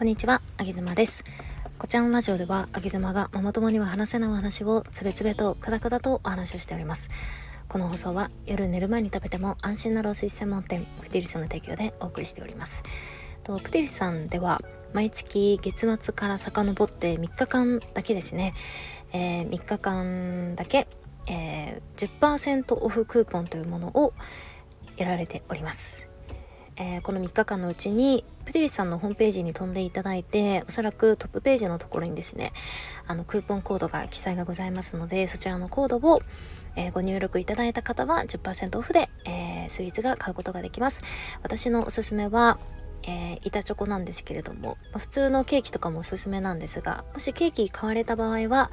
こんにちは、あげずまです。こちらのラジオでは、あげずまがママ友には話せないお話をつべつべとくだくだとお話をしております。この放送は夜寝る前に食べても安心なロースイ専門店プティリスの提供でお送りしております。とプティリスさんでは毎月月末から遡って3日間だけですね、えー、3日間だけ、えー、10%オフクーポンというものをやられております。えー、この3日間のうちにプテリスさんのホームページに飛んでいただいておそらくトップページのところにですねあのクーポンコードが記載がございますのでそちらのコードを、えー、ご入力いただいた方は10%オフで、えー、スイーツが買うことができます。私のおすすめはえー、板チョコなんですけれども、まあ、普通のケーキとかもおすすめなんですがもしケーキ買われた場合は、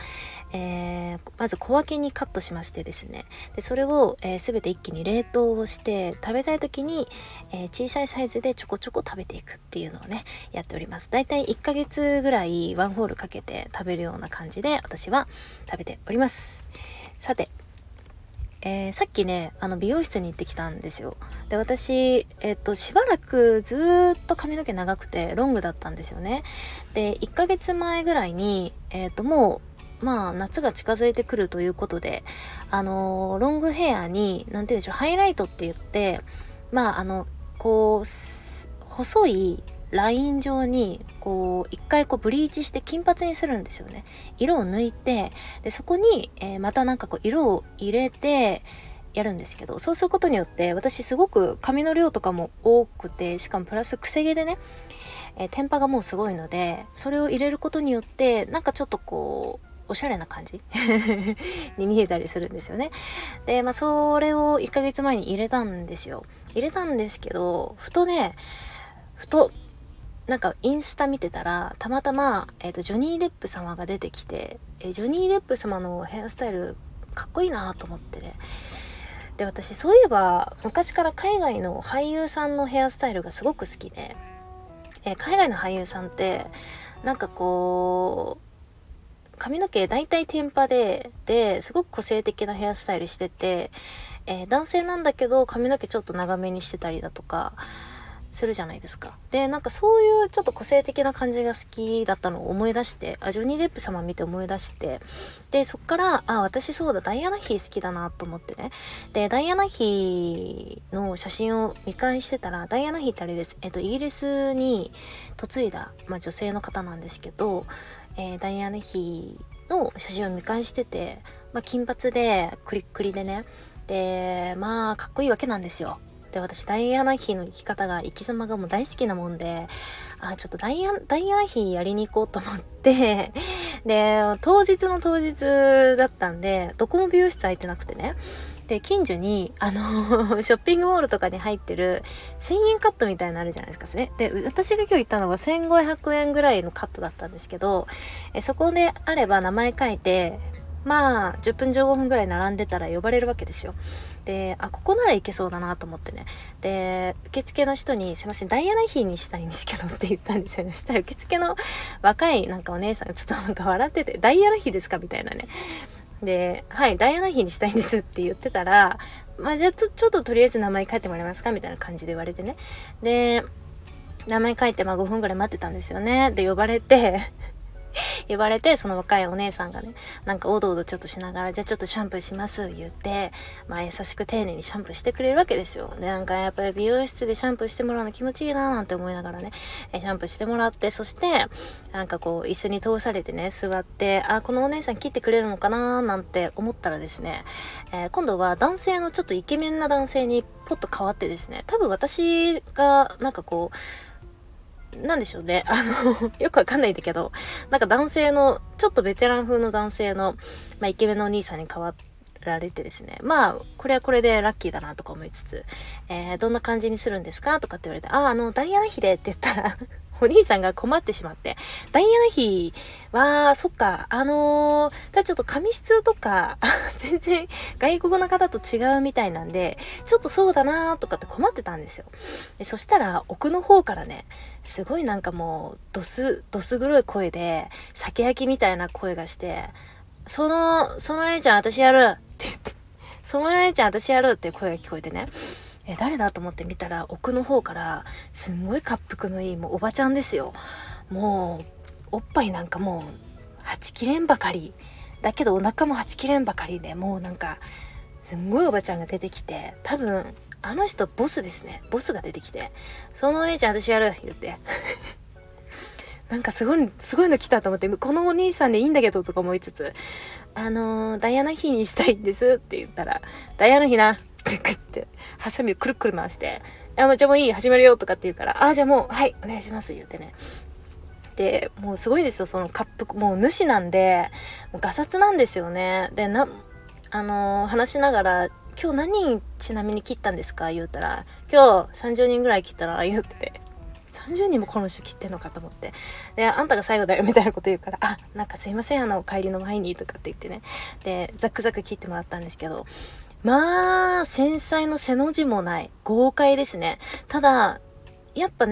えー、まず小分けにカットしましてですね。でそれを、えー、全て一気に冷凍をして食べたい時に、え小さいサイズでちょこちょこ食べていくっていうのをねやっております。だいたい1ヶ月ぐらいワンホールかけて食べるような感じで私は食べております。さてえー、さっきねあの美容室に行ってきたんですよ。で私、えっ、としばらくずっと髪の毛長くてロングだったんですよね。で1ヶ月前ぐらいに、えっ、ともうまあ夏が近づいてくるということであのー、ロングヘアに何て言うんでしょうハイライトって言ってまああのこう細いライン状にこう一回こうブリーチして金髪にするんですよね色を抜いてでそこに、えー、またなんかこう色を入れてやるんですけどそうすることによって私すごく髪の量とかも多くてしかもプラスくせ毛でね、えー、テンパがもうすごいのでそれを入れることによってなんかちょっとこうおしゃれな感じ に見えたりするんですよね。で、まあ、それを1ヶ月前に入れたんですよ。入れたんですけど、ふとね、ふとなんかインスタ見てたらたまたま、えーと、ジョニー・デップ様が出てきて、えー、ジョニー・デップ様のヘアスタイルかっこいいなと思ってね。で私そういえば昔から海外の俳優さんのヘアスタイルがすごく好きで、えー、海外の俳優さんってなんかこう髪の毛大体天パでですごく個性的なヘアスタイルしてて、えー、男性なんだけど髪の毛ちょっと長めにしてたりだとかするじゃないですか。で、なんかそういうちょっと個性的な感じが好きだったのを思い出して、あ、ジョニー・デップ様見て思い出して、で、そっから、あ、私そうだ、ダイアナ妃好きだなと思ってね。で、ダイアナ妃の写真を見返してたら、ダイアナ妃ってあれです。えっと、イギリスに嫁いだ、まあ、女性の方なんですけど、えー、ダイアナ妃の写真を見返してて、まあ、金髪で、クリックリでね、で、まあ、かっこいいわけなんですよ。で私ダイアナ妃の生き方が生き様がもう大好きなもんであちょっとダイアダイアナ妃やりに行こうと思って で当日の当日だったんでどこも美容室空いてなくてね。で近所にあの ショッピングモールとかに入ってる1000円カットみたいなのあるじゃないですかねで私が今日行ったのは1500円ぐらいのカットだったんですけどえそこであれば名前書いてまあ10分15分ぐらい並んでたら呼ばれるわけですよであここならいけそうだなと思ってねで受付の人に「すいませんダイアナ妃にしたいんですけど」って言ったんですよねそしたら受付の若いなんかお姉さんがちょっとなんか笑ってて「ダイアナ妃ですか?」みたいなねで「はいダイアナ妃にしたいんです」って言ってたら「まあじゃあちょちょっととりあえず名前書いてもらえますか?」みたいな感じで言われてねで名前書いてまあ5分ぐらい待ってたんですよねで呼ばれて言われて、その若いお姉さんがね、なんかおどおどちょっとしながら、じゃあちょっとシャンプーします言って、まあ優しく丁寧にシャンプーしてくれるわけですよ。で、なんかやっぱり美容室でシャンプーしてもらうの気持ちいいななんて思いながらね、シャンプーしてもらって、そして、なんかこう、椅子に通されてね、座って、あ、このお姉さん切ってくれるのかななんて思ったらですね、えー、今度は男性のちょっとイケメンな男性にポッと変わってですね、多分私がなんかこう、なんでしょうね。あの、よくわかんないんだけど、なんか男性の、ちょっとベテラン風の男性の、まあ、イケメンのお兄さんに変わっられてですね。まあ、これはこれでラッキーだなとか思いつつ、えー、どんな感じにするんですかとかって言われて、あ、あの、ダイアナ妃でって言ったら お兄さんが困ってしまって、ダイアナ妃は、そっか、あのー、ただちょっと髪質とか、全然外国の方と違うみたいなんで、ちょっとそうだなーとかって困ってたんですよ。そしたら、奥の方からね、すごいなんかもう、どす、どす黒い声で、酒焼きみたいな声がして、その、その姉ちゃん私やる言って、その姉ちゃん私やるって声が聞こえてね。え誰だと思って見たら奥の方からすんごい滑腹のいいもうおばちゃんですよ。もうおっぱいなんかもうはちきれんばかり。だけどお腹もはちきれんばかりでもうなんかすんごいおばちゃんが出てきて多分あの人ボスですね。ボスが出てきて「そのお姉ちゃん私やる」言って。なんかすごい、すごいの来たと思って、このお兄さんでいいんだけどとか思いつつ、あのー、ダイアナ妃にしたいんですって言ったら、ダイアナ妃なって言って、ハサミをくるくる回して、あ、もうじゃあもういい、始めるよとかって言うから、あ、じゃあもう、はい、お願いします言ってね。で、もうすごいですよ、そのカップ、もう主なんで、もうガサツなんですよね。で、な、あのー、話しながら、今日何人ちなみに切ったんですか言うたら、今日30人ぐらい切ったら言うって。30人もこの人切ってんのかと思って。で、あんたが最後だよみたいなこと言うから、あ、なんかすいません、あの、帰りの前にとかって言ってね。で、ザクザク切ってもらったんですけど、まあ、繊細の背の字もない。豪快ですね。ただ、やっぱ、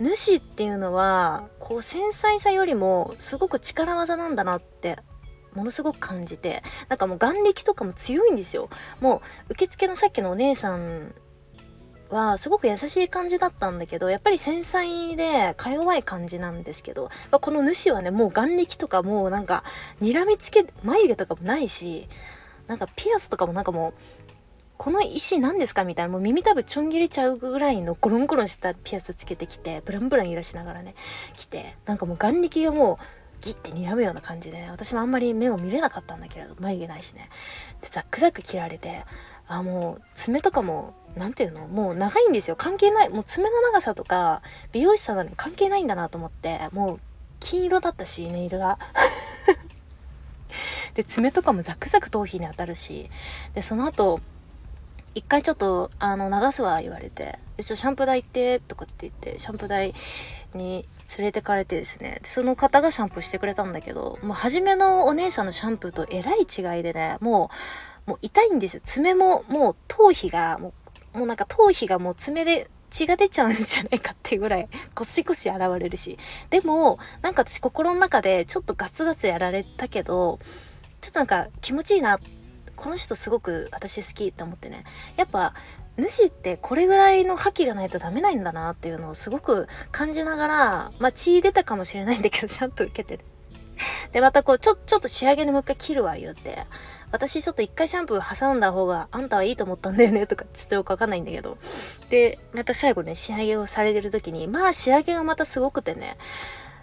主っていうのは、こう、繊細さよりも、すごく力技なんだなってものすごく感じてなんかもう眼力とかも強いんですよもう受付のさっきのお姉さんはすごく優しい感じだったんだけどやっぱり繊細でか弱い感じなんですけど、まあ、この主はねもう眼力とかもうなんか睨みつけ眉毛とかもないしなんかピアスとかもなんかもうこの石何ですかみたいなもう耳たぶちょん切れちゃうぐらいのゴロンゴロンしたピアスつけてきてブランブラン揺らしながらね来てなんかもう眼力がもうギッて睨むような感じで、私もあんまり目を見れなかったんだけれど眉毛ないしね。でザックザック切られてあもう爪とかも何ていうの？もう長いんですよ。関係ない。もう爪の長さとか美容師さんなのに関係ないんだなと思って。もう金色だったしネイルが。で爪とかもザクザク頭皮に当たるし。でその後一回ちょっとあの流すわ言われて「ちょシャンプー台行って」とかって言ってシャンプー台に連れてかれてですね。その方がシャンプーしてくれたんだけどもう初めのお姉さんのシャンプーとえらい違いでねもうもう痛いんですよ。爪ももう頭皮がもうもうなんか頭皮がもう爪で血が出ちゃうんじゃないかっていうぐらいコシコシ現れるし。でもなんか私心の中でちょっとガツガツやられたけどちょっとなんか気持ちいいな。この人すごく私好きって思ってね。やっぱ主ってこれぐらいの覇気がないとダメなんだなっていうのをすごく感じながら、まあ血出たかもしれないんだけど、シャンプー受けてる。で、またこう、ちょ、ちょっと仕上げでもう一回切るわ、言うて。私ちょっと一回シャンプー挟んだ方があんたはいいと思ったんだよねとかちょっとよくわかんないんだけど。で、また最後ね、仕上げをされてる時に、まあ仕上げがまたすごくてね、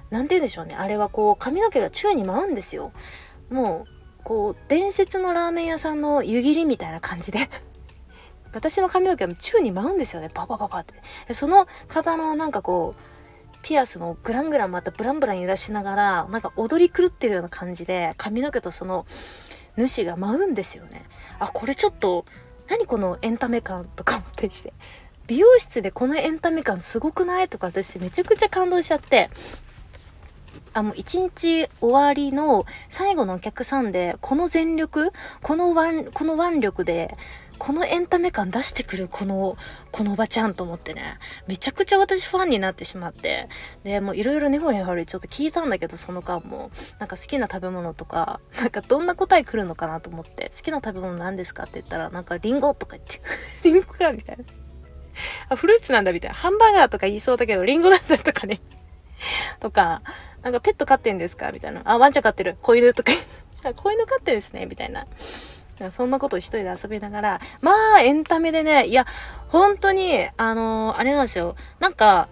なんて言うんでしょうね。あれはこう髪の毛が宙に舞うんですよ。もう、こう、伝説のラーメン屋さんの湯切りみたいな感じで私の髪の毛は宙に舞うんですよね。パパパパって。その方のなんかこう、ピアスもグラングランまたブランブラン揺らしながら、なんか踊り狂ってるような感じで、髪の毛とその主が舞うんですよね。あ、これちょっと、何このエンタメ感とか思ってして。美容室でこのエンタメ感すごくない？とか私めちゃくちゃ感動しちゃって。あ、もう一日終わりの最後のお客さんで、この全力、この腕、この腕力で、このエンタメ感出してくるこの、このおばちゃんと思ってね、めちゃくちゃ私ファンになってしまって、で、もういろいろ根掘り葉掘りちょっと聞いたんだけど、その間も、なんか好きな食べ物とか、なんかどんな答え来るのかなと思って、好きな食べ物何ですかって言ったら、なんかリンゴとか言って、リンゴかみたいな。あ、フルーツなんだみたいな。ハンバーガーとか言いそうだけど、リンゴなんだとかね。とか、なんかペット飼ってんですかみたいな。あ、ワンちゃん飼ってる。子犬とか。子犬飼ってるんですねみたいな。そんなこと一人で遊びながら、まあ、エンタメでね、いや、本当に、あのー、あれなんですよ。なんか、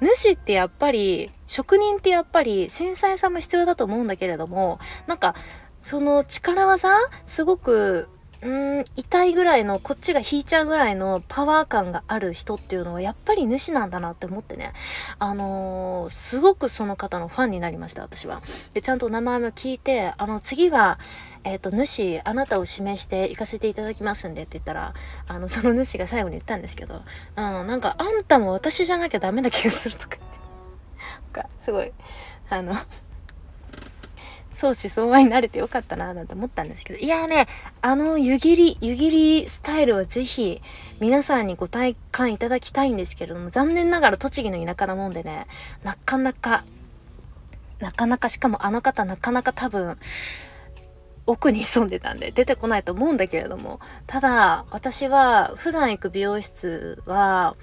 主ってやっぱり、職人ってやっぱり繊細さも必要だと思うんだけれども、なんか、その力技すごくうん痛いぐらいのこっちが引いちゃうぐらいのパワー感がある人っていうのはやっぱり主なんだなって思ってねあのー、すごくその方のファンになりました私はでちゃんと名前も聞いてあの次はえっ、ー、と主あなたを指名して行かせていただきますんでって言ったらあのその主が最後に言ったんですけどあのなんかあんたも私じゃなきゃダメな気がするとか言って。かすごいあの相思相愛になれてよかったななんて思ったんですけど、いやね、あの湯切り、湯切りスタイルはぜひ皆さんにご体感いただきたいんですけれども、残念ながら栃木の田舎なもんでね、なかなか、なかなか、しかもあの方なかなか多分、奥に潜んでたんで出てこないと思うんだけれども、ただ私は普段行く美容室は、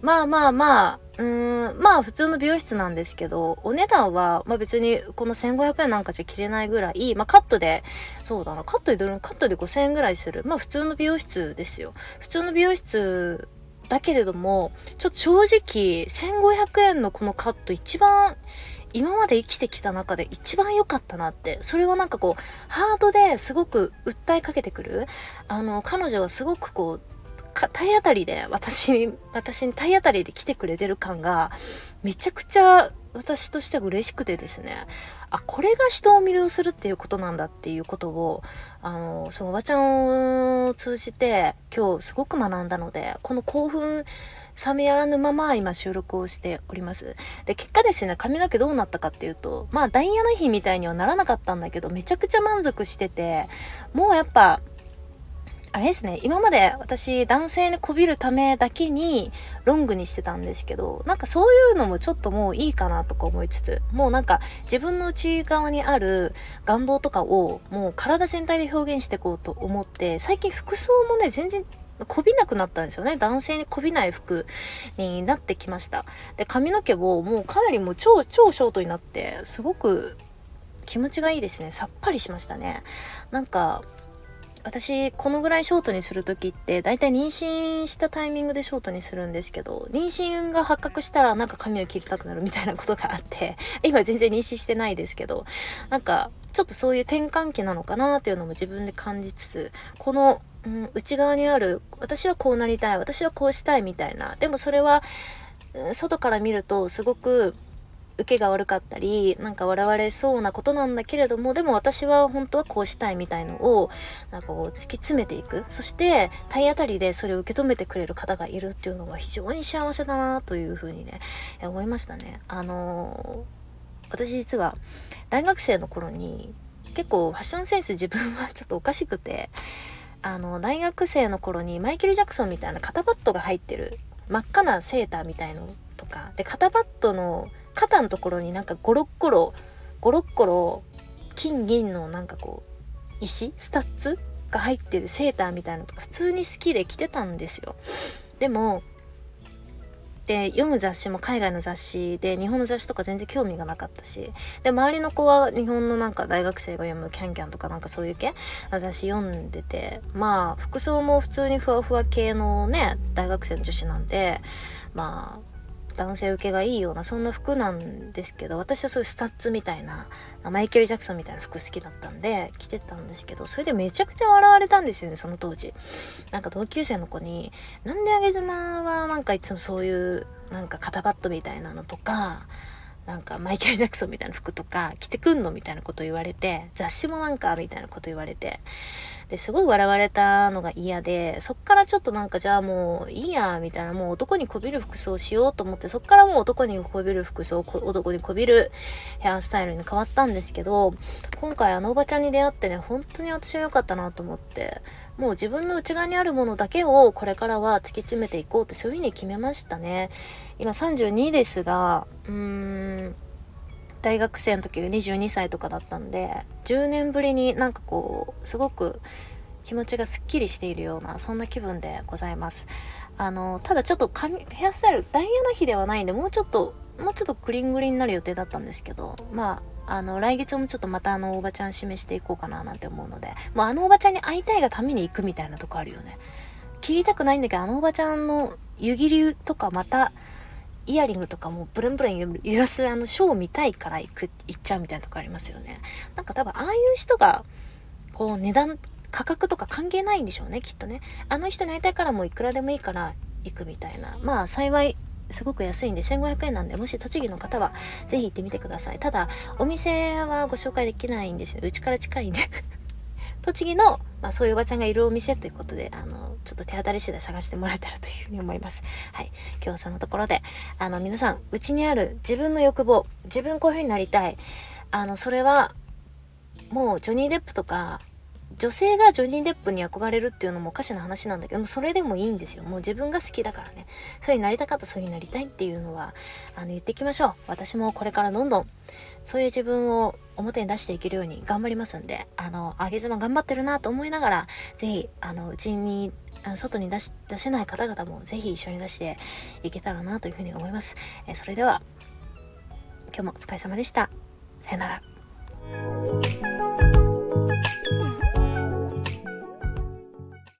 まあまあまあ、うん、まあ普通の美容室なんですけど、お値段は、まあ別にこの1500円なんかじゃ切れないぐらい、まあカットで、そうだな、カットでどれカットで5000円ぐらいする。まあ普通の美容室ですよ。普通の美容室だけれども、ちょっと正直、1500円のこのカット一番、今まで生きてきた中で一番良かったなって。それはなんかこう、ハードですごく訴えかけてくる。あの、彼女はすごくこう、体当たりで私私に体当たりで来てくれてる感がめちゃくちゃ私としては嬉しくてですねあこれが人を魅了するっていうことなんだっていうことをあのそのおばちゃんを通じて今日すごく学んだのでこの興奮冷めやらぬまま今収録をしております。で、結果ですね、髪の毛どうなったかっていうと、まあダイヤの日みたいにはならなかったんだけど、めちゃくちゃ満足してて、もうやっぱあれですね、今まで私男性にこびるためだけにロングにしてたんですけど、なんかそういうのもちょっともういいかなとか思いつつ、もうなんか自分の内側にある願望とかをもう体全体で表現していこうと思って、最近服装もね、全然こびなくなったんですよね。男性にこびない服になってきました。で、髪の毛ももうかなりもう超超ショートになって、すごく気持ちがいいですね。さっぱりしましたね。なんか、私このぐらいショートにする時って大体妊娠したタイミングでショートにするんですけど妊娠が発覚したらなんか髪を切りたくなるみたいなことがあって 今全然妊娠してないですけどなんかちょっとそういう転換期なのかなっていうのも自分で感じつつこの、うん、内側にある私はこうなりたい私はこうしたいみたいなでもそれは外から見るとすごく受けが悪かったりなんか笑われそうなことなんだけれどもでも私は本当はこうしたいみたいのをなんかこう突き詰めていくそして体当たりでそれを受け止めてくれる方がいるっていうのは非常に幸せだなというふうにね思いましたね。あのー、私実は大学生の頃に結構ファッションセンス自分はちょっとおかしくてあの大学生の頃にマイケル・ジャクソンみたいな肩パッドが入ってる真っ赤なセーターみたいのとかで肩パッドの肩のところになんかゴロッゴロゴロッゴロ金銀のなんかこう石スタッズが入ってるセーターみたいなのとか普通に好きで着てたんですよ。でもで読む雑誌も海外の雑誌で日本の雑誌とか全然興味がなかったしで周りの子は日本のなんか大学生が読む CanCam とかなんかそういう系の雑誌読んでてまあ服装も普通にふわふわ系のね大学生の女子なんでまあ男性受けがいいようなそんな服なんですけど私はそういうスタッズみたいなマイケル・ジャクソンみたいな服好きだったんで着てたんですけどそれでめちゃくちゃ笑われたんですよねその当時。なんか同級生の子に「なんであげ妻はなんかいつもそういうなんか肩パッドみたいなのとかなんかマイケル・ジャクソンみたいな服とか着てくんのみたいなこと言われて雑誌もなんかみたいなこと言われてですごい笑われたのが嫌でそっからちょっとなんかじゃあもういいやみたいなもう男にこびる服装しようと思ってそっからもう男にこびる服装男にこびるヘアスタイルに変わったんですけど今回あのおばちゃんに出会ってね本当に私は良かったなと思ってもう自分の内側にあるものだけをこれからは突き詰めていこうってそういうふうに決めましたね。今32ですがうーん大学生の時22歳とかだったんで10年ぶりになんかこうすごく気持ちがすっきりしているようなそんな気分でございます。あのただちょっと髪ヘアスタイルダイヤの日ではないんでもうちょっともうちょっとクリングリになる予定だったんですけどまああの来月もちょっとまたあのおばちゃん示していこうかななんて思うのでもうあのおばちゃんに会いたいがために行くみたいなとこあるよね。切りたくないんだけどあのおばちゃんの湯切りとかまたイヤリングとかもブルンブルン揺らすあのショーを見たいから行く、行っちゃうみたいなとこありますよね。なんか多分ああいう人が、こう値段、価格とか関係ないんでしょうね、きっとね。あの人に会いたいからもういくらでもいいから行くみたいな。まあ幸い、すごく安いんで1500円なんで、もし栃木の方はぜひ行ってみてください。ただ、お店はご紹介できないんですよ。うちから近いんで 栃木の、まあ、そういうおばちゃんがいるお店ということで、あの、ちょっと手当たり次第探してもらえたらというふうに思います。はい。今日そのところで、あの、皆さん、うちにある自分の欲望、自分こういうふうになりたい。あの、それは、もう、ジョニー・デップとか、女性がジョニー・デップに憧れるっていうのもおかしな話なんだけどもそれでもいいんですよもう自分が好きだからね。そういうになりたかったそういうになりたいっていうのはあの言っていきましょう。私もこれからどんどんそういう自分を表に出していけるように頑張りますんであの上げ妻頑張ってるなと思いながら是非あのうちに外に出し出せない方々も是非一緒に出していけたらなというふうに思います、えそれでは今日もお疲れ様でした。さよなら。